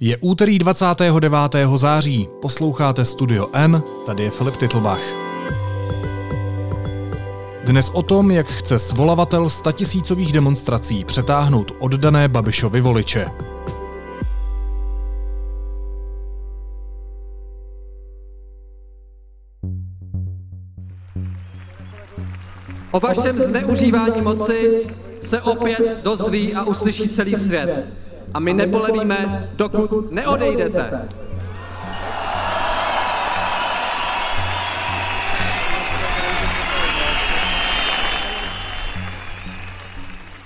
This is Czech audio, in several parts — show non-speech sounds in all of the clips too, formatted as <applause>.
Je úterý 29. září, posloucháte Studio N, tady je Filip Titlbach. Dnes o tom, jak chce svolavatel statisícových demonstrací přetáhnout oddané Babišovi voliče. O vašem zneužívání moci se opět dozví a uslyší celý svět. A my nepolevíme, dokud neodejdete.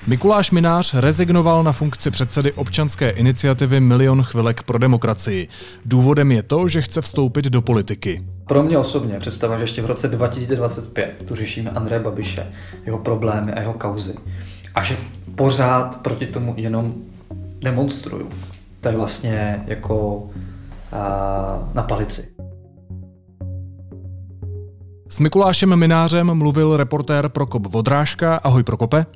Mikuláš Minář rezignoval na funkci předsedy občanské iniciativy Milion chvilek pro demokracii. Důvodem je to, že chce vstoupit do politiky. Pro mě osobně představa, že ještě v roce 2025 tu řešíme Andreje Babiše, jeho problémy a jeho kauzy. A že pořád proti tomu jenom demonstruju. To je vlastně jako na palici. S Mikulášem Minářem mluvil reportér Prokop Vodrážka. Ahoj Prokope.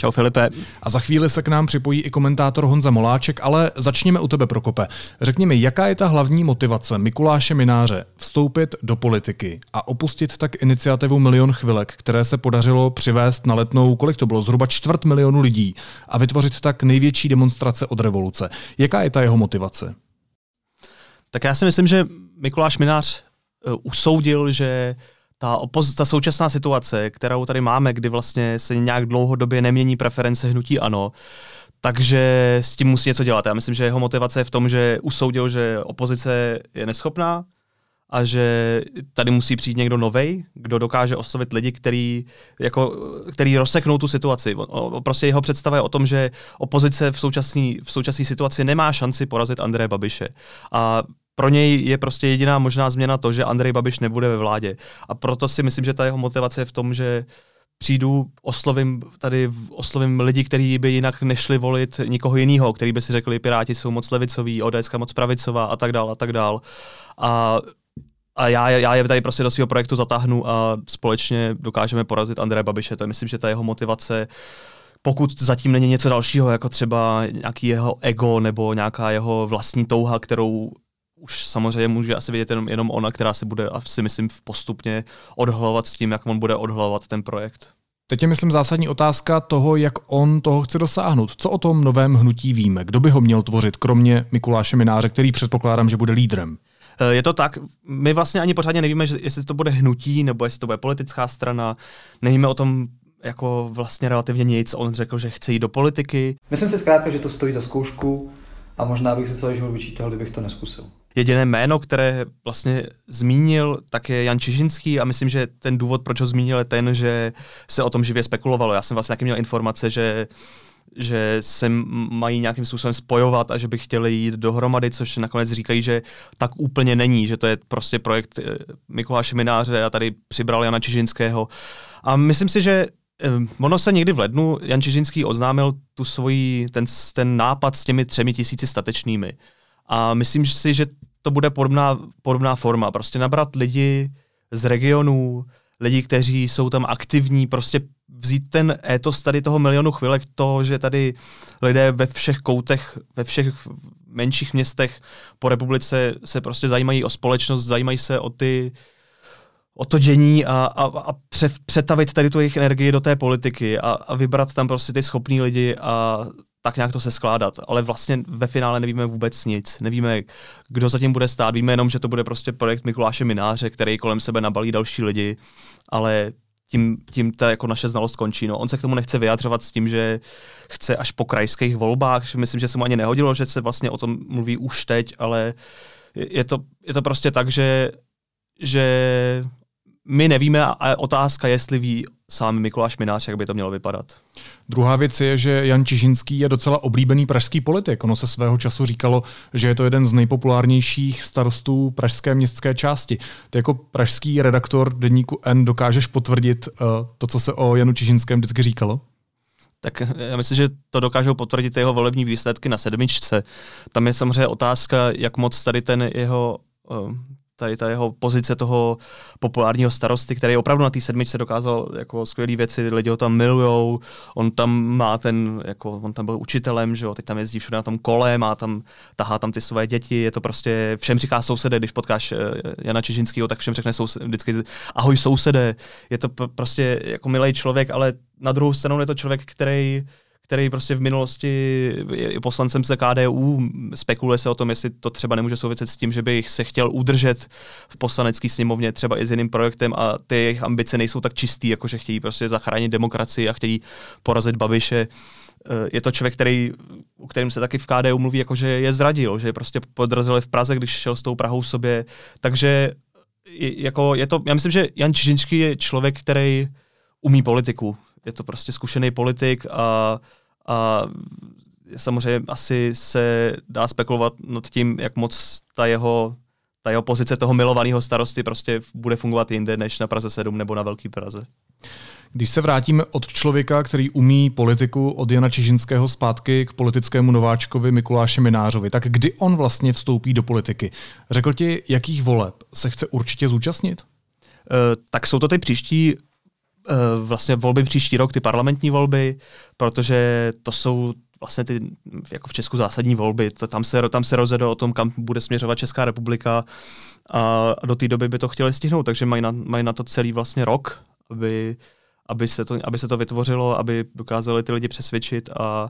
Čau Filipe. A za chvíli se k nám připojí i komentátor Honza Moláček, ale začněme u tebe, Prokope. Řekni mi, jaká je ta hlavní motivace Mikuláše Mináře vstoupit do politiky a opustit tak iniciativu Milion chvilek, které se podařilo přivést na letnou, kolik to bylo, zhruba čtvrt milionu lidí a vytvořit tak největší demonstrace od revoluce. Jaká je ta jeho motivace? Tak já si myslím, že Mikuláš Minář uh, usoudil, že ta, opoz- ta současná situace, kterou tady máme, kdy vlastně se nějak dlouhodobě nemění preference hnutí ano, takže s tím musí něco dělat. Já myslím, že jeho motivace je v tom, že usoudil, že opozice je neschopná a že tady musí přijít někdo novej, kdo dokáže oslovit lidi, který, jako, který rozseknou tu situaci. Prostě jeho představa je o tom, že opozice v současné v současné situaci nemá šanci porazit Andreje Babiše. A pro něj je prostě jediná možná změna to, že Andrej Babiš nebude ve vládě. A proto si myslím, že ta jeho motivace je v tom, že přijdu, oslovím tady oslovím lidi, kteří by jinak nešli volit nikoho jiného, který by si řekli, Piráti jsou moc levicoví, ODS moc pravicová a tak dál a tak dál. A a já, já je tady prostě do svého projektu zatáhnu a společně dokážeme porazit Andreje Babiše. To je myslím, že ta jeho motivace pokud zatím není něco dalšího, jako třeba nějaký jeho ego nebo nějaká jeho vlastní touha, kterou už samozřejmě může asi vidět jenom, jenom ona, která se bude asi myslím postupně odhalovat s tím, jak on bude odhalovat ten projekt. Teď je, myslím, zásadní otázka toho, jak on toho chce dosáhnout. Co o tom novém hnutí víme? Kdo by ho měl tvořit, kromě Mikuláše Mináře, který předpokládám, že bude lídrem? Eh, je to tak, my vlastně ani pořádně nevíme, jestli to bude hnutí nebo jestli to bude politická strana. Nevíme o tom jako vlastně relativně nic. On řekl, že chce jít do politiky. Myslím si zkrátka, že to stojí za zkoušku a možná bych se celý život vyčítal, kdybych to neskusil. Jediné jméno, které vlastně zmínil, tak je Jan Čižinský a myslím, že ten důvod, proč ho zmínil, je ten, že se o tom živě spekulovalo. Já jsem vlastně taky měl informace, že že se mají nějakým způsobem spojovat a že by chtěli jít dohromady, což nakonec říkají, že tak úplně není, že to je prostě projekt eh, Mikuláše Mináře a tady přibral Jana Čižinského. A myslím si, že eh, Ono se někdy v lednu Jan Čižinský oznámil tu svoji, ten, ten nápad s těmi třemi tisíci statečnými. A myslím si, že to bude podobná, podobná forma. Prostě nabrat lidi z regionů, lidi, kteří jsou tam aktivní, prostě vzít ten étos tady toho milionu chvilek, to, že tady lidé ve všech koutech, ve všech menších městech po republice se prostě zajímají o společnost, zajímají se o ty o to dění a, a, a pře, přetavit tady tu jejich energii do té politiky a, a vybrat tam prostě ty schopní lidi a tak nějak to se skládat. Ale vlastně ve finále nevíme vůbec nic. Nevíme, kdo zatím bude stát. Víme jenom, že to bude prostě projekt Mikuláše Mináře, který kolem sebe nabalí další lidi, ale tím, tím ta jako naše znalost končí. No. On se k tomu nechce vyjadřovat s tím, že chce až po krajských volbách. Myslím, že se mu ani nehodilo, že se vlastně o tom mluví už teď, ale je to, je to prostě tak, že, že my nevíme a otázka, jestli ví sám Mikuláš Minář, jak by to mělo vypadat. Druhá věc je, že Jan Čižinský je docela oblíbený pražský politik. Ono se svého času říkalo, že je to jeden z nejpopulárnějších starostů pražské městské části. Ty jako pražský redaktor deníku N dokážeš potvrdit uh, to, co se o Janu Čižinském vždycky říkalo? Tak já myslím, že to dokážou potvrdit jeho volební výsledky na sedmičce. Tam je samozřejmě otázka, jak moc tady ten jeho uh, tady ta jeho pozice toho populárního starosty, který opravdu na té sedmičce dokázal jako skvělé věci, lidi ho tam milujou, on tam má ten, jako on tam byl učitelem, že jo, teď tam jezdí všude na tom kole, má tam, tahá tam ty své děti, je to prostě, všem říká sousede, když potkáš eh, Jana Čižinského, tak všem řekne soused, vždycky ahoj sousede, je to prostě jako milý člověk, ale na druhou stranu je to člověk, který který prostě v minulosti je poslancem se KDU, spekuluje se o tom, jestli to třeba nemůže souviset s tím, že by se chtěl udržet v poslanecké sněmovně třeba i s jiným projektem a ty jejich ambice nejsou tak čistý, jako že chtějí prostě zachránit demokracii a chtějí porazit Babiše eh, je to člověk, který, o kterém se taky v KDU mluví, jako že je zradil, že je prostě podrazil v Praze, když šel s tou Prahou sobě. Takže jako je to, já myslím, že Jan Čižinský je člověk, který umí politiku. Je to prostě zkušený politik a a samozřejmě asi se dá spekulovat nad tím, jak moc ta jeho, ta jeho pozice toho milovaného starosty prostě bude fungovat jinde než na Praze 7 nebo na Velký Praze. Když se vrátíme od člověka, který umí politiku od Jana Čižinského zpátky k politickému nováčkovi Mikuláši Minářovi, tak kdy on vlastně vstoupí do politiky? Řekl ti, jakých voleb se chce určitě zúčastnit? Uh, tak jsou to ty příští vlastně volby příští rok, ty parlamentní volby, protože to jsou vlastně ty jako v Česku zásadní volby. To, tam, se, tam se rozjede o tom, kam bude směřovat Česká republika a do té doby by to chtěli stihnout, takže mají na, mají na to celý vlastně rok, aby, aby, se to, aby se to vytvořilo, aby dokázali ty lidi přesvědčit a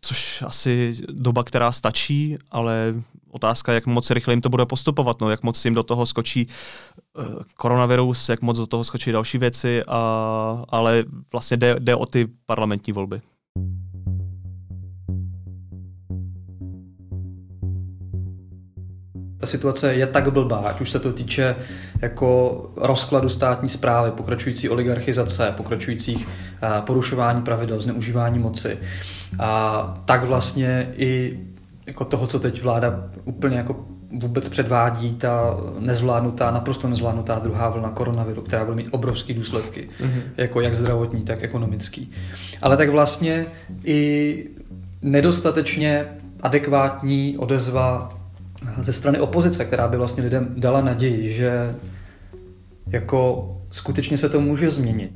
což asi doba, která stačí, ale otázka, jak moc rychle jim to bude postupovat, no, jak moc jim do toho skočí uh, koronavirus, jak moc do toho skočí další věci, a, ale vlastně jde, jde o ty parlamentní volby. ta situace je tak blbá, ať už se to týče jako rozkladu státní zprávy, pokračující oligarchizace, pokračujících uh, porušování pravidel, zneužívání moci. A tak vlastně i jako toho, co teď vláda úplně jako vůbec předvádí, ta nezvládnutá, naprosto nezvládnutá druhá vlna koronaviru, která bude mít obrovské důsledky, mm-hmm. jako jak zdravotní, tak ekonomický. Ale tak vlastně i nedostatečně adekvátní odezva ze strany opozice, která by vlastně lidem dala naději, že jako skutečně se to může změnit.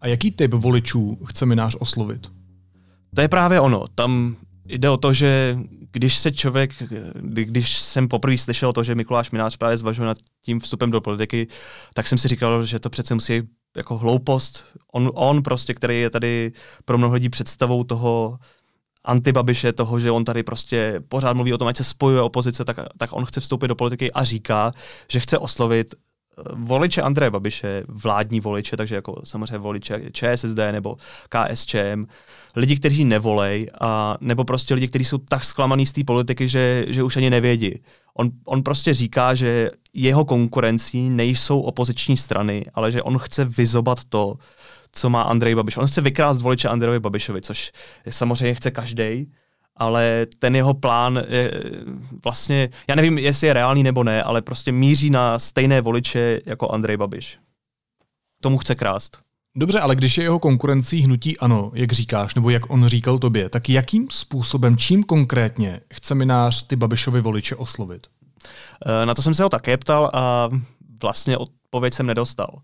A jaký typ voličů chce Minář oslovit? To je právě ono. Tam jde o to, že když se člověk, když jsem poprvé slyšel to, že Mikuláš Minář právě zvažuje nad tím vstupem do politiky, tak jsem si říkal, že to přece musí jako hloupost. On, on prostě, který je tady pro mnoho lidí představou toho antibabiše, toho, že on tady prostě pořád mluví o tom, ať se spojuje opozice, tak, tak on chce vstoupit do politiky a říká, že chce oslovit voliče Andreje Babiše, vládní voliče, takže jako samozřejmě voliče ČSSD nebo KSČM, lidi, kteří nevolej, a, nebo prostě lidi, kteří jsou tak zklamaný z té politiky, že, že už ani nevědí. On, on prostě říká, že jeho konkurencí nejsou opoziční strany, ale že on chce vyzobat to, co má Andrej Babiš. On chce vykrást voliče Andrejovi Babišovi, což samozřejmě chce každý, ale ten jeho plán je vlastně, já nevím, jestli je reálný nebo ne, ale prostě míří na stejné voliče jako Andrej Babiš. Tomu chce krást. Dobře, ale když je jeho konkurencí hnutí ano, jak říkáš, nebo jak on říkal tobě, tak jakým způsobem, čím konkrétně chce minář ty Babišovi voliče oslovit? Eh, na to jsem se ho také ptal a vlastně odpověď jsem nedostal.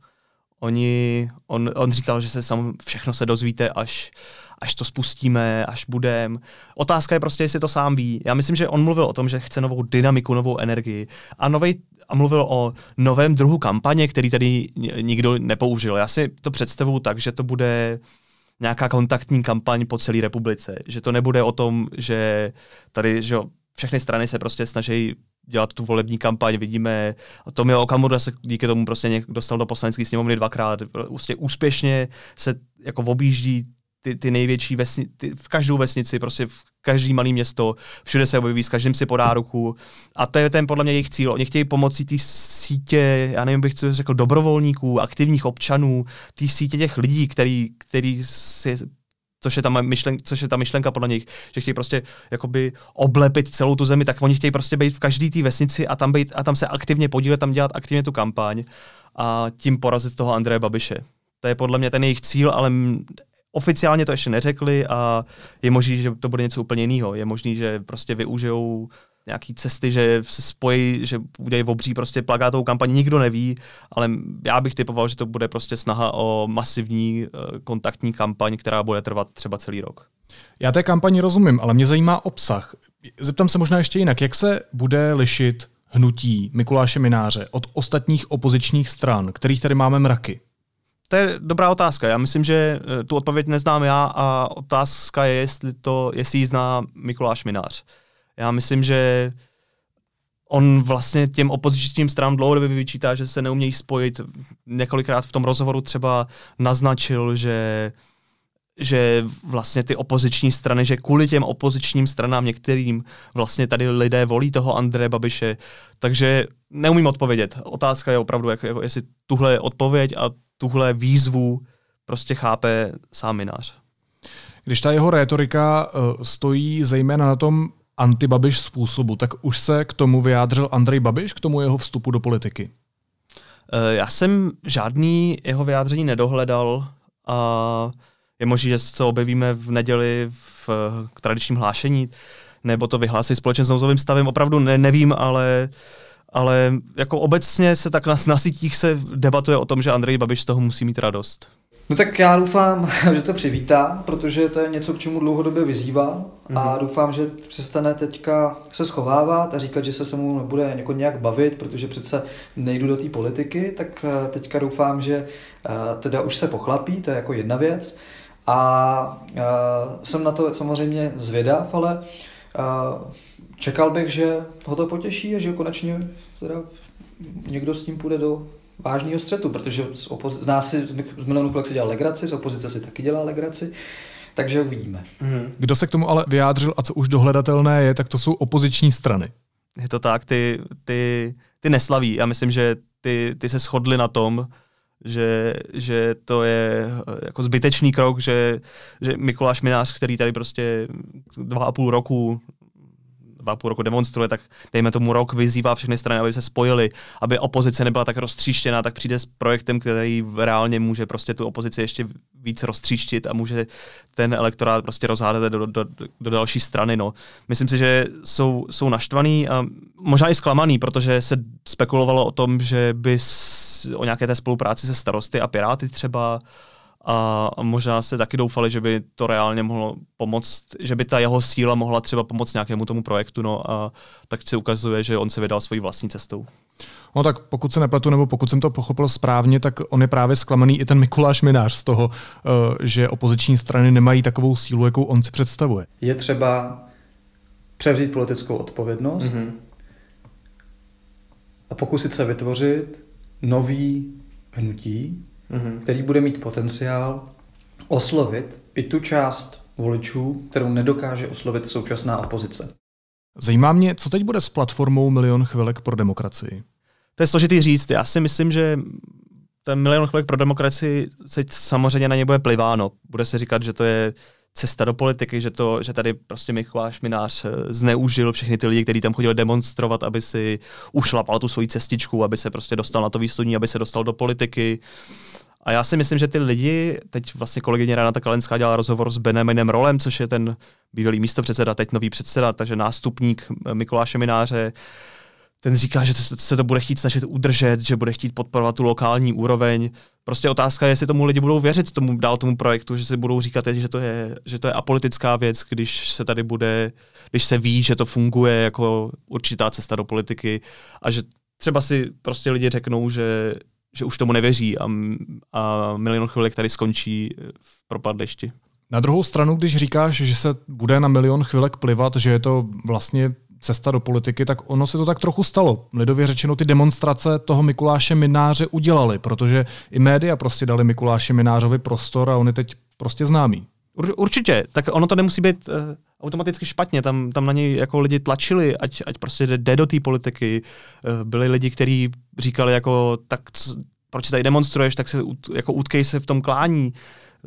Oni, on, on říkal, že se sam, všechno se dozvíte, až, až to spustíme, až budem. Otázka je prostě, jestli to sám ví. Já myslím, že on mluvil o tom, že chce novou dynamiku, novou energii a novej, a mluvil o novém druhu kampaně, který tady nikdo nepoužil. Já si to představuju tak, že to bude nějaká kontaktní kampaň po celé republice. Že to nebude o tom, že tady že všechny strany se prostě snaží dělat tu volební kampaň. Vidíme, Tomio Okamura se díky tomu prostě dostal do poslanecké sněmovny dvakrát. Prostě úspěšně se jako objíždí ty, ty největší vesnici, v každou vesnici, prostě v každý malý město, všude se objeví, s každým si podá ruku. A to je ten podle mě jejich cíl. Oni chtějí pomocí té sítě, já nevím, bych řekl, dobrovolníků, aktivních občanů, té sítě těch lidí, který, který si což je, ta myšlen, což je ta myšlenka podle nich, že chtějí prostě jakoby oblepit celou tu zemi, tak oni chtějí prostě být v každé té vesnici a tam, být, a tam se aktivně podílet, tam dělat aktivně tu kampaň a tím porazit toho Andreje Babiše. To je podle mě ten jejich cíl, ale Oficiálně to ještě neřekli a je možný, že to bude něco úplně jiného. Je možný, že prostě využijou nějaký cesty, že se spojí, že udělají obří prostě plagátovou kampaň, nikdo neví, ale já bych typoval, že to bude prostě snaha o masivní uh, kontaktní kampaň, která bude trvat třeba celý rok. Já té kampani rozumím, ale mě zajímá obsah. Zeptám se možná ještě jinak, jak se bude lišit hnutí Mikuláše Mináře od ostatních opozičních stran, kterých tady máme mraky? To je dobrá otázka. Já myslím, že eh, tu odpověď neznám já a otázka je, jestli, to, jestli ji zná Mikuláš Minář. Já myslím, že on vlastně těm opozičním stranám dlouhodobě vyčítá, že se neumějí spojit. Několikrát v tom rozhovoru třeba naznačil, že že vlastně ty opoziční strany, že kvůli těm opozičním stranám některým vlastně tady lidé volí toho Andreje Babiše, takže neumím odpovědět. Otázka je opravdu, jak, jako jestli tuhle odpověď a tuhle výzvu prostě chápe sám Minář. Když ta jeho rétorika uh, stojí zejména na tom antibabiš způsobu, tak už se k tomu vyjádřil Andrej Babiš, k tomu jeho vstupu do politiky? Uh, já jsem žádný jeho vyjádření nedohledal a je možné, že se to objevíme v neděli v k tradičním hlášení, nebo to vyhlásí společně s nouzovým stavem, opravdu ne, nevím, ale ale jako obecně se tak na, na sítích se debatuje o tom, že Andrej Babiš z toho musí mít radost. No tak já doufám, <laughs> že to přivítá, protože to je něco, k čemu dlouhodobě vyzývá mm-hmm. a mhm. doufám, že přestane teďka se schovávat a říkat, že se se mu nebude jako nějak bavit, protože přece nejdu do té politiky, tak eh, teďka doufám, že eh, teda už se pochlapí, to je jako jedna věc a uh, jsem na to samozřejmě zvědav, ale uh, čekal bych, že ho to potěší a že konečně teda někdo s tím půjde do vážného střetu, protože z, opozi- z nás si, z milionu kolek si dělal legraci, z opozice si taky dělá legraci, takže uvidíme. Mm. Kdo se k tomu ale vyjádřil a co už dohledatelné je, tak to jsou opoziční strany. Je to tak, ty, ty, ty neslaví. Já myslím, že ty, ty se shodli na tom, že, že to je eh, jako zbytečný krok, že, že Mikuláš Minář, který tady prostě dva a půl roku dva půl roku demonstruje, tak dejme tomu rok vyzývá všechny strany, aby se spojili, aby opozice nebyla tak roztříštěná, tak přijde s projektem, který reálně může prostě tu opozici ještě víc roztříštit a může ten elektorát prostě rozhádat do, do, do další strany. No. Myslím si, že jsou, jsou naštvaný a možná i zklamaný, protože se spekulovalo o tom, že by o nějaké té spolupráci se starosty a piráty třeba a možná se taky doufali, že by to reálně mohlo pomoct, že by ta jeho síla mohla třeba pomoct nějakému tomu projektu, no a tak se ukazuje, že on se vydal svojí vlastní cestou. No tak pokud se nepletu, nebo pokud jsem to pochopil správně, tak on je právě zklamaný i ten Mikuláš Minář z toho, eh, že opoziční strany nemají takovou sílu, jakou on si představuje. Je třeba převzít politickou odpovědnost mm-hmm. a pokusit se vytvořit nový hnutí, mm-hmm. který bude mít potenciál oslovit i tu část voličů, kterou nedokáže oslovit současná opozice. Zajímá mě, co teď bude s platformou Milion chvilek pro demokracii. To je složitý říct. Já si myslím, že ten Milion chvilek pro demokracii se samozřejmě na ně bude pliváno. Bude se říkat, že to je cesta do politiky, že, to, že tady prostě Mikuláš Minář eh, zneužil všechny ty lidi, kteří tam chodili demonstrovat, aby si ušlapal tu svoji cestičku, aby se prostě dostal na to výstudní, aby se dostal do politiky. A já si myslím, že ty lidi, teď vlastně kolegyně Renata Kalenská dělala rozhovor s Benjaminem Rolem, což je ten bývalý místopředseda, teď nový předseda, takže nástupník Mikuláše Mináře, ten říká, že se to bude chtít snažit udržet, že bude chtít podporovat tu lokální úroveň. Prostě otázka je, jestli tomu lidi budou věřit tomu dál tomu projektu, že si budou říkat, že to je, že to je apolitická věc, když se tady bude, když se ví, že to funguje jako určitá cesta do politiky a že třeba si prostě lidi řeknou, že, že už tomu nevěří a, a milion chvilek tady skončí v propadlišti. Na druhou stranu, když říkáš, že se bude na milion chvilek plivat, že je to vlastně cesta do politiky, tak ono se to tak trochu stalo. Lidově řečeno ty demonstrace toho Mikuláše Mináře udělali, protože i média prostě dali Mikuláše Minářovi prostor a on je teď prostě známý. Určitě, tak ono to nemusí být uh, automaticky špatně, tam, tam na něj jako lidi tlačili, ať, ať prostě jde, jde do té politiky. Uh, byli lidi, kteří říkali jako, tak proč tady demonstruješ, tak se jako utkej se v tom klání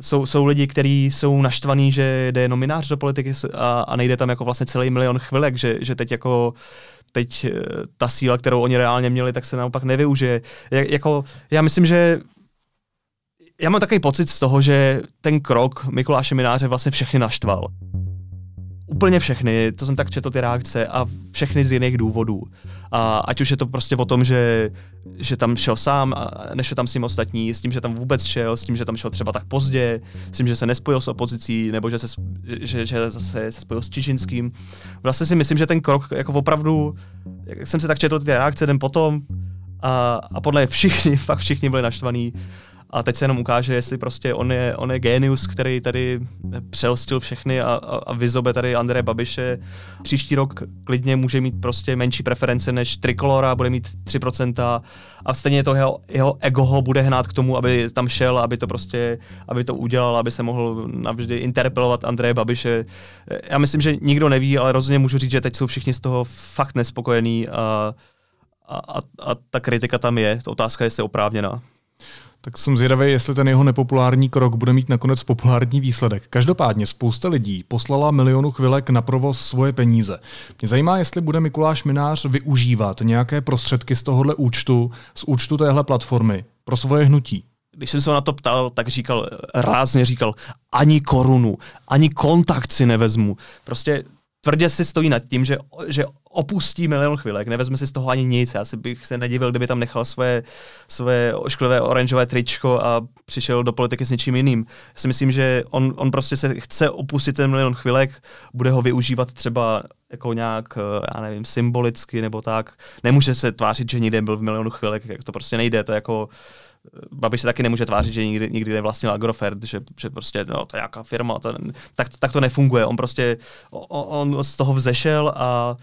jsou, jsou lidi, kteří jsou naštvaní, že jde nominář do politiky a, a nejde tam jako vlastně celý milion chvilek, že, že teď jako teď eh, ta síla, kterou oni reálně měli, tak se naopak nevyužije. Jak, jako, já myslím, že já mám takový pocit z toho, že ten krok Mikuláše Mináře vlastně všechny naštval. Úplně všechny, to jsem tak četl ty reakce a všechny z jiných důvodů. A ať už je to prostě o tom, že, že tam šel sám a nešel tam s tím ostatní, s tím, že tam vůbec šel, s tím, že tam šel třeba tak pozdě, s tím, že se nespojil s opozicí, nebo že se, že, že zase se spojil s Čižinským. Vlastně si myslím, že ten krok jako opravdu, jak jsem si tak četl ty reakce den potom, a, a podle všichni, <laughs> fakt všichni byli naštvaní a teď se jenom ukáže, jestli prostě on je, on je genius, který tady přelstil všechny a, a, a vyzobe tady Andreje Babiše. Příští rok klidně může mít prostě menší preference než Trikolora, bude mít 3% a stejně to jeho, jeho ego ho bude hnát k tomu, aby tam šel, aby to prostě, aby to udělal, aby se mohl navždy interpelovat Andreje Babiše. Já myslím, že nikdo neví, ale rozhodně můžu říct, že teď jsou všichni z toho fakt nespokojení a, a, a, a ta kritika tam je. Ta otázka je, jestli oprávněná. Tak jsem zvědavý, jestli ten jeho nepopulární krok bude mít nakonec populární výsledek. Každopádně spousta lidí poslala milionu chvilek na provoz svoje peníze. Mě zajímá, jestli bude Mikuláš Minář využívat nějaké prostředky z tohohle účtu, z účtu téhle platformy pro svoje hnutí. Když jsem se na to ptal, tak říkal, rázně říkal, ani korunu, ani kontakt si nevezmu. Prostě tvrdě si stojí nad tím, že, že opustí milion chvilek, nevezme si z toho ani nic. Já si bych se nedivil, kdyby tam nechal své, své ošklivé oranžové tričko a přišel do politiky s něčím jiným. Já si myslím, že on, on prostě se chce opustit ten milion chvilek, bude ho využívat třeba jako nějak, eh, já nevím, symbolicky nebo tak. Nemůže se tvářit, že nikdy byl v milionu chvilek, jak to prostě nejde, to je jako Babiš se taky nemůže tvářit, že nikdy, nikdy nevlastnil Agrofert, že, že prostě no, to je nějaká firma, to, tak, tak to nefunguje. On prostě, on, on z toho vzešel a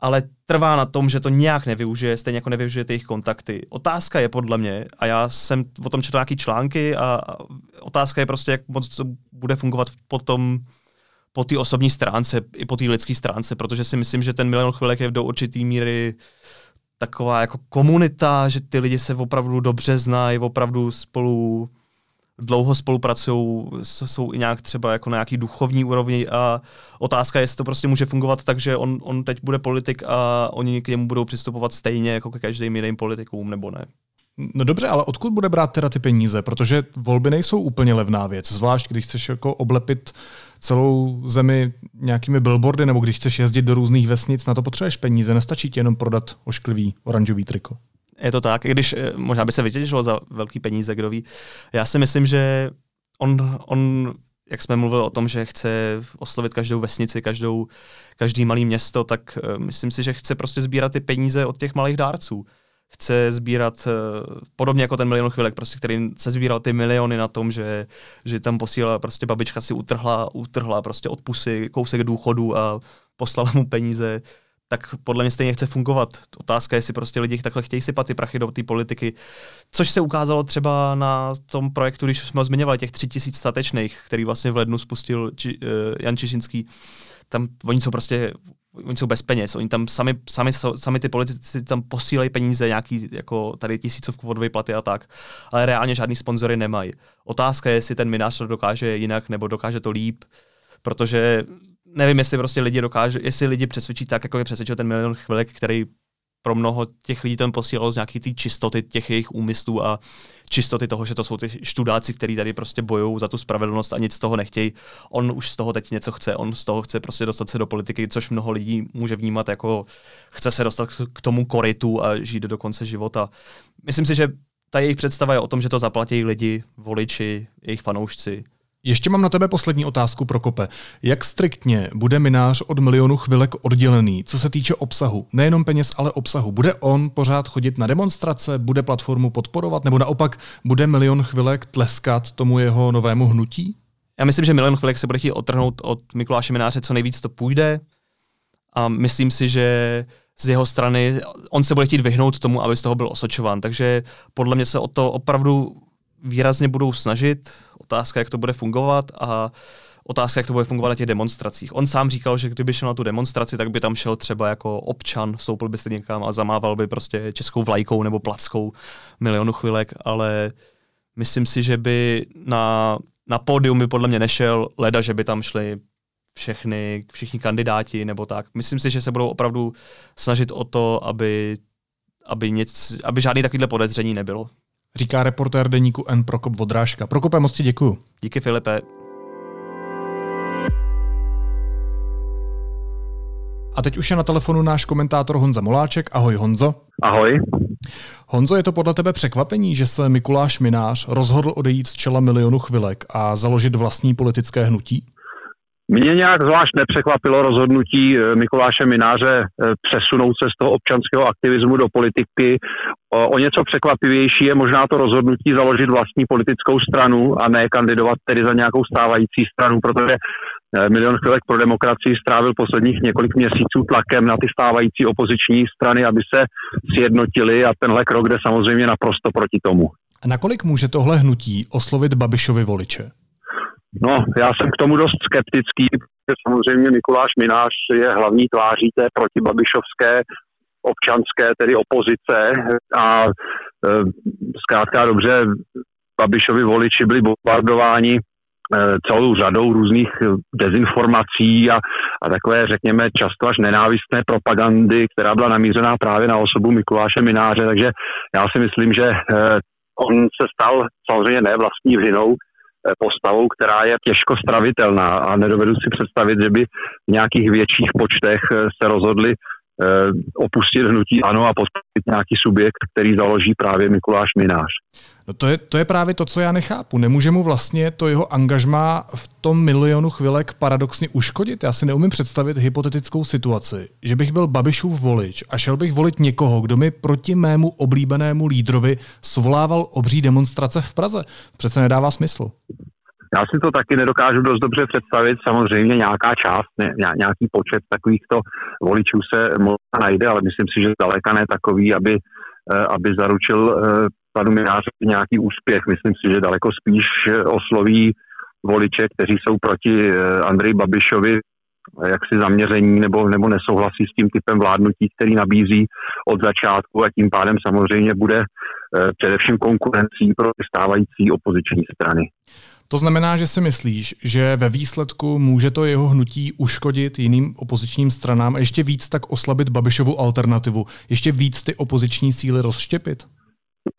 ale trvá na tom, že to nějak nevyužije, stejně jako nevyužije ty jejich kontakty. Otázka je podle mě, a já jsem o tom četl nějaký články, a, otázka je prostě, jak moc to bude fungovat potom po té osobní stránce, i po té lidské stránce, protože si myslím, že ten milion chvilek je do určitý míry taková jako komunita, že ty lidi se opravdu dobře znají, opravdu spolu dlouho spolupracují, jsou i nějak třeba jako na nějaký duchovní úrovni a otázka je, jestli to prostě může fungovat tak, že on, on teď bude politik a oni k němu budou přistupovat stejně jako ke každým jiným politikům, nebo ne. No dobře, ale odkud bude brát teda ty peníze? Protože volby nejsou úplně levná věc, zvlášť když chceš jako oblepit celou zemi nějakými billboardy, nebo když chceš jezdit do různých vesnic, na to potřebuješ peníze, nestačí ti jenom prodat ošklivý oranžový triko. Je to tak, i když eh, možná by se vytěžilo za velký peníze, kdo ví. Já si myslím, že on, on jak jsme mluvili o tom, že chce oslovit každou vesnici, každou, každý malý město, tak uh, myslím si, že chce prostě sbírat ty peníze od těch malých dárců. Chce sbírat, uh, podobně jako ten milion chvilek, prostě, který se sbíral ty miliony na tom, že, že tam posílala, prostě babička si utrhla, utrhla prostě od pusy kousek důchodu a poslala mu peníze tak podle mě stejně chce fungovat. Otázka je, jestli prostě lidi takhle chtějí sypat ty prachy do té politiky. Což se ukázalo třeba na tom projektu, když jsme zmiňovali, těch tři tisíc statečných, který vlastně v lednu spustil Či, uh, Jan Čižinský. Tam oni jsou prostě oni jsou bez peněz, oni tam sami, sami, sami ty politici tam posílají peníze, nějaký jako tady tisícovku vodové platy a tak, ale reálně žádný sponzory nemají. Otázka je, jestli ten minář to dokáže jinak nebo dokáže to líp, protože nevím, jestli prostě lidi dokážou, jestli lidi přesvědčí tak, jako je přesvědčil ten milion chvilek, který pro mnoho těch lidí ten posílal z nějaký ty čistoty těch jejich úmyslů a čistoty toho, že to jsou ty študáci, kteří tady prostě bojují za tu spravedlnost a nic z toho nechtějí. On už z toho teď něco chce, on z toho chce prostě dostat se do politiky, což mnoho lidí může vnímat jako chce se dostat k tomu koritu a žít do konce života. Myslím si, že ta jejich představa je o tom, že to zaplatí lidi, voliči, jejich fanoušci, ještě mám na tebe poslední otázku, Prokope. Jak striktně bude minář od milionu chvilek oddělený, co se týče obsahu? Nejenom peněz, ale obsahu. Bude on pořád chodit na demonstrace, bude platformu podporovat, nebo naopak bude milion chvilek tleskat tomu jeho novému hnutí? Já myslím, že milion chvilek se bude chtít odtrhnout od Mikuláše Mináře, co nejvíc to půjde. A myslím si, že z jeho strany on se bude chtít vyhnout tomu, aby z toho byl osočován. Takže podle mě se o to opravdu výrazně budou snažit. Otázka, jak to bude fungovat a otázka, jak to bude fungovat na těch demonstracích. On sám říkal, že kdyby šel na tu demonstraci, tak by tam šel třeba jako občan, stoupil by se někam a zamával by prostě českou vlajkou nebo plackou milionu chvilek, ale myslím si, že by na, na pódium by podle mě nešel, leda, že by tam šli všechny, všichni kandidáti nebo tak. Myslím si, že se budou opravdu snažit o to, aby, aby, nic, aby žádný takovýhle podezření nebylo říká reportér deníku N. Prokop Vodrážka. Prokope, moc ti děkuju. Díky Filipe. A teď už je na telefonu náš komentátor Honza Moláček. Ahoj Honzo. Ahoj. Honzo, je to podle tebe překvapení, že se Mikuláš Minář rozhodl odejít z čela milionu chvilek a založit vlastní politické hnutí? Mě nějak zvlášť nepřekvapilo rozhodnutí eh, Mikuláše Mináře eh, přesunout se z toho občanského aktivismu do politiky. O, něco překvapivější je možná to rozhodnutí založit vlastní politickou stranu a ne kandidovat tedy za nějakou stávající stranu, protože eh, Milion chvilek pro demokracii strávil posledních několik měsíců tlakem na ty stávající opoziční strany, aby se sjednotili a tenhle krok jde samozřejmě naprosto proti tomu. Nakolik může tohle hnutí oslovit Babišovi voliče? No, já jsem k tomu dost skeptický, protože samozřejmě Mikuláš Minář je hlavní tváří té protibabišovské občanské, tedy opozice. A e, zkrátka dobře Babišovi voliči byli bombardováni e, celou řadou různých dezinformací a, a takové, řekněme, často až nenávistné propagandy, která byla namířená právě na osobu Mikuláše Mináře, takže já si myslím, že e, on se stal samozřejmě ne vlastní vinou, postavou, která je těžko stravitelná. A nedovedu si představit, že by v nějakých větších počtech eh, se rozhodli eh, opustit hnutí ANO a podpořit nějaký subjekt, který založí právě Mikuláš Minář. No to je, to je právě to, co já nechápu. Nemůže mu vlastně to jeho angažmá v tom milionu chvilek paradoxně uškodit? Já si neumím představit hypotetickou situaci, že bych byl Babišův volič a šel bych volit někoho, kdo mi proti mému oblíbenému lídrovi svolával obří demonstrace v Praze. Přece nedává smysl. Já si to taky nedokážu dost dobře představit. Samozřejmě nějaká část, ne, nějaký počet takovýchto voličů se možná najde, ale myslím si, že zdaleka ne takový, aby, eh, aby zaručil eh, panu Minářovi nějaký úspěch. Myslím si, že daleko spíš eh, osloví voliče, kteří jsou proti Andreji Babišovi jaksi zaměření nebo, nebo nesouhlasí s tím typem vládnutí, který nabízí od začátku a tím pádem samozřejmě bude především konkurencí pro stávající opoziční strany. To znamená, že si myslíš, že ve výsledku může to jeho hnutí uškodit jiným opozičním stranám a ještě víc tak oslabit Babišovu alternativu, ještě víc ty opoziční síly rozštěpit?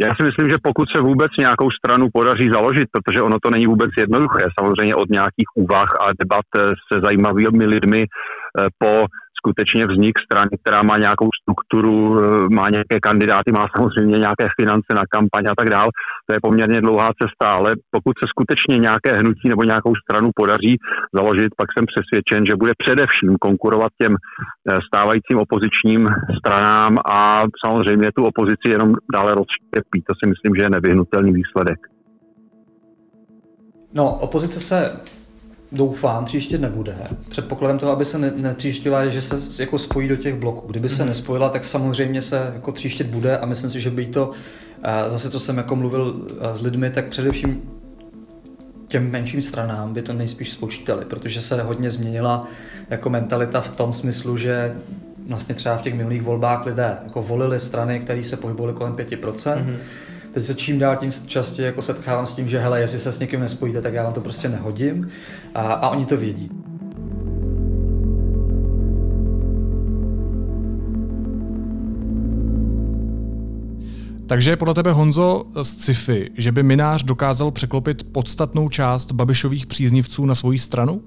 Já si myslím, že pokud se vůbec nějakou stranu podaří založit, protože ono to není vůbec jednoduché, samozřejmě od nějakých úvah a debat se zajímavými lidmi eh, po skutečně vznik strany, která má nějakou strukturu, eh, má nějaké kandidáty, má samozřejmě nějaké finance na kampaň a tak dál. To je poměrně dlouhá cesta, ale pokud se skutečně nějaké hnutí nebo nějakou stranu podaří založit, pak jsem přesvědčen, že bude především konkurovat těm eh, stávajícím opozičním stranám a samozřejmě tu opozici jenom dále rozštěpí. To si myslím, že je nevyhnutelný výsledek. No, opozice se doufám, příště nebude. Předpokladem toho, aby se netříštila, je, že se jako spojí do těch bloků. Kdyby se mm-hmm. nespojila, tak samozřejmě se jako tříštit bude a myslím si, že by to, zase to jsem jako mluvil s lidmi, tak především těm menším stranám by to nejspíš spočítali, protože se hodně změnila jako mentalita v tom smyslu, že vlastně třeba v těch minulých volbách lidé jako volili strany, které se pohybovaly kolem 5%, mm-hmm Teď se čím dál tím častěji jako setkávám s tím, že hele, jestli se s někým nespojíte, tak já vám to prostě nehodím a, a oni to vědí. Takže je podle tebe, Honzo, z sci-fi, že by Minář dokázal překlopit podstatnou část Babišových příznivců na svoji stranu?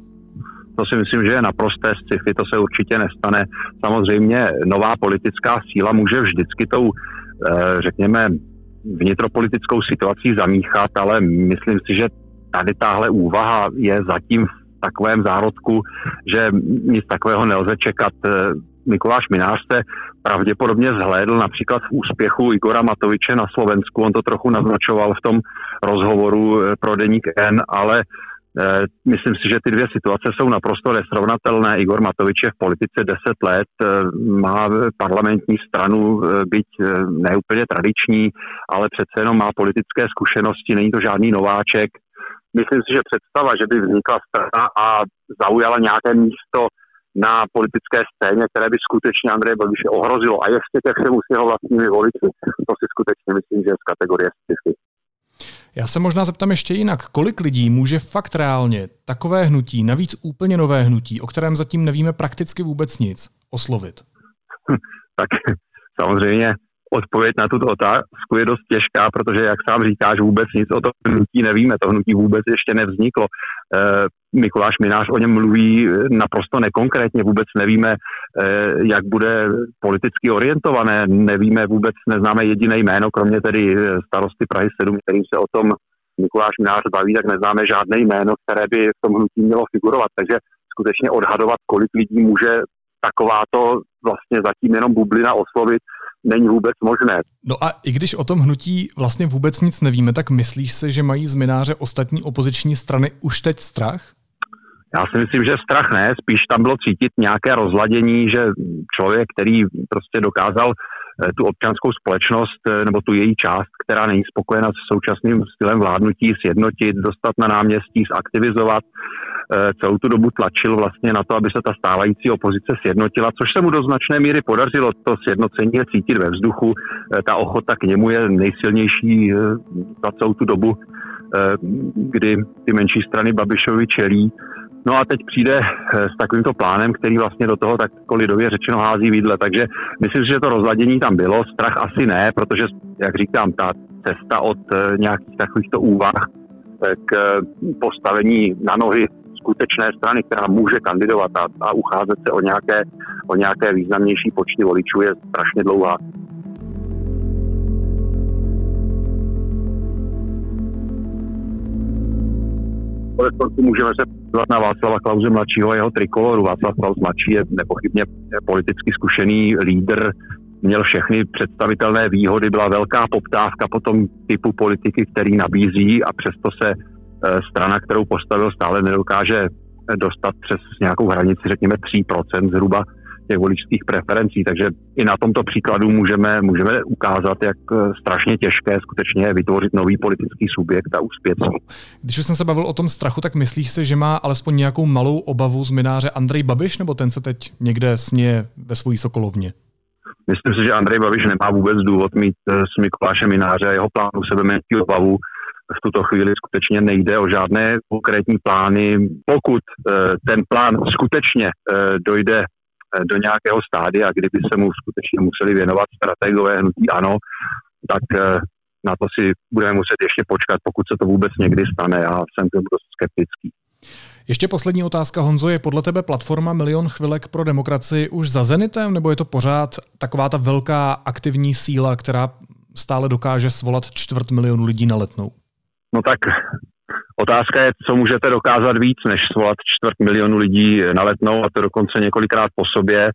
To si myslím, že je naprosté sci-fi, to se určitě nestane. Samozřejmě nová politická síla může vždycky tou, eh, řekněme, vnitropolitickou situací zamíchat, ale myslím si, že tady tahle úvaha je zatím v takovém zárodku, že nic takového nelze čekat. Mikuláš Minář se pravděpodobně zhlédl například v úspěchu Igora Matoviče na Slovensku. On to trochu naznačoval v tom rozhovoru pro Deník N, ale Eh, myslím si, že ty dvě situace jsou naprosto nesrovnatelné. Igor Matovič je v politice 10 let, eh, má parlamentní stranu, eh, byť neúplně tradiční, ale přece jenom má politické zkušenosti, není to žádný nováček. Myslím si, že představa, že by vznikla strana a zaujala nějaké místo na politické scéně, které by skutečně Andreje Babiše ohrozilo a ještě ke všemu s jeho vlastními voliči, to si skutečně myslím, že je z kategorie sci já se možná zeptám ještě jinak. Kolik lidí může fakt reálně takové hnutí, navíc úplně nové hnutí, o kterém zatím nevíme prakticky vůbec nic, oslovit? <laughs> Tak samozřejmě odpověď na tuto otázku je dost těžká, protože, jak sám říkáš, vůbec nic o tom hnutí nevíme. To hnutí vůbec ještě nevzniklo. Eh, Mikuláš Minář o něm mluví naprosto nekonkrétně, vůbec nevíme, eh, jak bude politicky orientované, nevíme vůbec, neznáme jediné jméno, kromě tedy starosty Prahy 7, kterým se o tom Mikuláš Minář baví, tak neznáme žádné jméno, které by v tom hnutí mělo figurovat. Takže skutečně odhadovat, kolik lidí může takováto vlastně zatím jenom bublina oslovit, není vůbec možné. No a i když o tom hnutí vlastně vůbec nic nevíme, tak myslíš si, že mají z Mináře ostatní opoziční strany už teď strach? Já si myslím, že strach ne, spíš tam bylo cítit nějaké rozladění, že člověk, který prostě dokázal eh, tu občanskou společnost eh, nebo tu její část, která není spokojena s současným stylem vládnutí, sjednotit, dostat na náměstí, zaktivizovat, Eh, celou tu dobu tlačil vlastně na to, aby se ta stávající opozice sjednotila, což se mu do značné míry podařilo. To sjednocení je cítit ve vzduchu, ta ochota k němu je nejsilnější za celou tu dobu, kdy ty menší strany Babišovi čelí. No a teď přijde s takovýmto plánem, který vlastně do toho tak lidově řečeno hází výdle. Takže myslím si, že to rozladění tam bylo, strach asi ne, protože, jak říkám, ta cesta od nějakých takovýchto úvah k postavení na nohy skutečné strany, která může kandidovat a, a ucházet se o nějaké, o nějaké významnější počty voličů, je strašně dlouhá. Konec můžeme se podívat na Václava Klauze mladšího a jeho trikoloru. Václav Klaus mladší je nepochybně politicky zkušený lídr, měl všechny představitelné výhody, byla velká poptávka po tom typu politiky, který nabízí a přesto se Eh, strana, kterou postavil, stále nedokáže dostat přes nějakou hranici, řekněme 3% zhruba těch voličských preferencí. Takže i na tomto příkladu můžeme, můžeme ukázat, jak eh, strašně těžké skutečně je vytvořit nový politický subjekt a uspět. Když už jsem se bavil o tom strachu, tak myslíš si, že má alespoň nějakou malou obavu z mináře Andrej Babiš, nebo ten se teď někde směje ve svojí sokolovně? Myslím si, že Andrej Babiš nemá vůbec důvod mít eh, s Mikulášem Mináře a jeho plánu sebe obavu v tuto chvíli skutečně nejde o žádné konkrétní plány. Pokud eh, ten plán skutečně dojde do nějakého stádia, kdyby se mu skutečně museli věnovat strategové hnutí ano, tak na to si budeme muset ještě počkat, pokud se to vůbec někdy stane. Já jsem tomu dost skeptický. Ještě poslední otázka, Honzo, je podle tebe platforma Milion chvilek pro demokracii už za Zenitem, nebo je to pořád taková ta velká aktivní síla, která stále dokáže svolat čtvrt milionu lidí na letnou? No tak otázka je, co můžete dokázat víc, než svolat čtvrt milionu lidí na letnou a to dokonce několikrát po sobě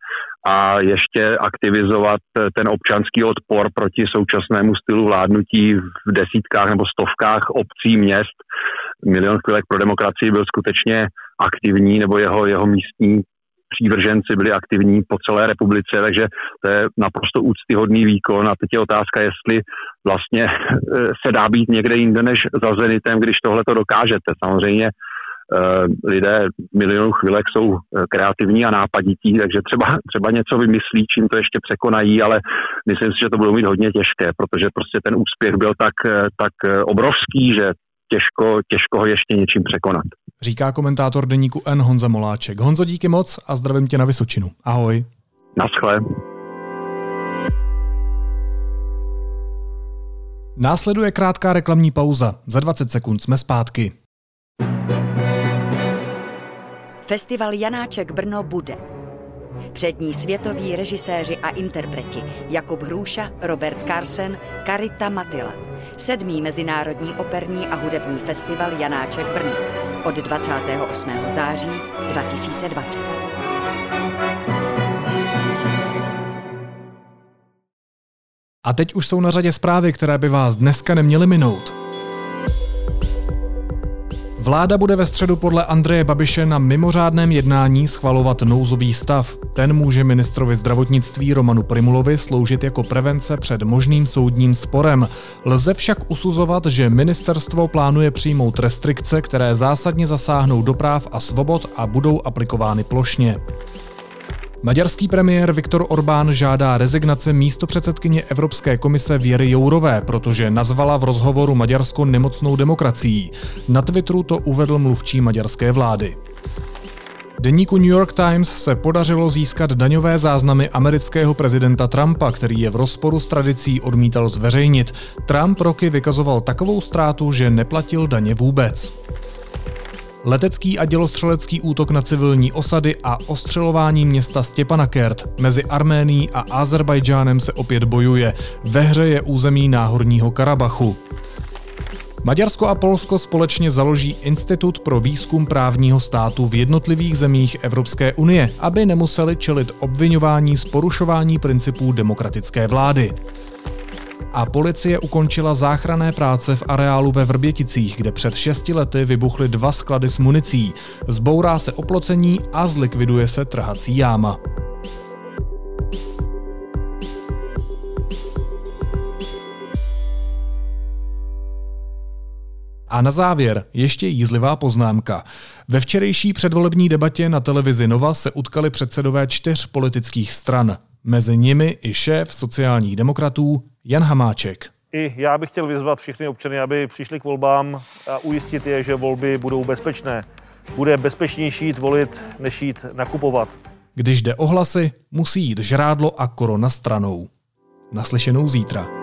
a ještě aktivizovat ten občanský odpor proti současnému stylu vládnutí v desítkách nebo stovkách obcí, měst. Milion chvilek pro demokracii byl skutečně aktivní, nebo jeho, jeho místní přívrženci byli aktivní po celé republice, takže to je naprosto úctyhodný výkon a teď je otázka, jestli vlastně eh, se dá být někde jinde než za Zenitem, když tohle to dokážete. Samozřejmě eh, lidé milionů chvílek jsou eh, kreativní a nápadití, takže třeba, třeba něco vymyslí, čím to ještě překonají, ale myslím si, že to budou mít hodně těžké, protože prostě ten úspěch byl tak, tak obrovský, že těžko, těžko ho ještě něčím překonat. Říká komentátor deníku N Honza Moláček. Honzo, díky moc a zdravím tě na Vysočinu. Ahoj. Naschle. Následuje krátká reklamní pauza. Za 20 sekund jsme zpátky. Festival Janáček Brno bude. Přední světoví režiséři a interpreti Jakub Hrůša, Robert Carsen, Karita Matila. Sedmý mezinárodní operní a hudební festival Janáček Brno od 28. září 2020. A teď už jsou na řadě zprávy, které by vás dneska neměly minout. Vláda bude ve středu podle Andreje Babiše na mimořádném jednání schvalovat nouzový stav. Ten může ministrovi zdravotnictví Romanu Primulovi sloužit jako prevence před možným soudním sporem. Lze však usuzovat, že ministerstvo plánuje přijmout restrikce, které zásadně zasáhnou do práv a svobod a budou aplikovány plošně. Maďarský premiér Viktor Orbán žádá rezignace místo předsedkyně Evropské komise Věry Jourové, protože nazvala v rozhovoru Maďarsko nemocnou demokracií. Na Twitteru to uvedl mluvčí maďarské vlády. Deníku New York Times se podařilo získat daňové záznamy amerického prezidenta Trumpa, který je v rozporu s tradicí odmítal zveřejnit. Trump roky vykazoval takovou ztrátu, že neplatil daně vůbec. Letecký a dělostřelecký útok na civilní osady a ostřelování města Stepanakert mezi Arménií a Azerbajdžánem se opět bojuje. Ve hře je území Náhorního Karabachu. Maďarsko a Polsko společně založí Institut pro výzkum právního státu v jednotlivých zemích Evropské unie, aby nemuseli čelit obvinování z porušování principů demokratické vlády. A policie ukončila záchranné práce v areálu ve Vrběticích, kde před šesti lety vybuchly dva sklady s municí. Zbourá se oplocení a zlikviduje se trhací jáma. A na závěr ještě jízlivá poznámka. Ve včerejší předvolební debatě na televizi Nova se utkali předsedové čtyř politických stran. Mezi nimi i šéf sociálních demokratů Jan Hamáček. I já bych chtěl vyzvat všechny občany, aby přišli k volbám a ujistit je, že volby budou bezpečné. Bude bezpečnější jít volit, než jít nakupovat. Když jde o hlasy, musí jít žrádlo a korona stranou. Naslyšenou zítra.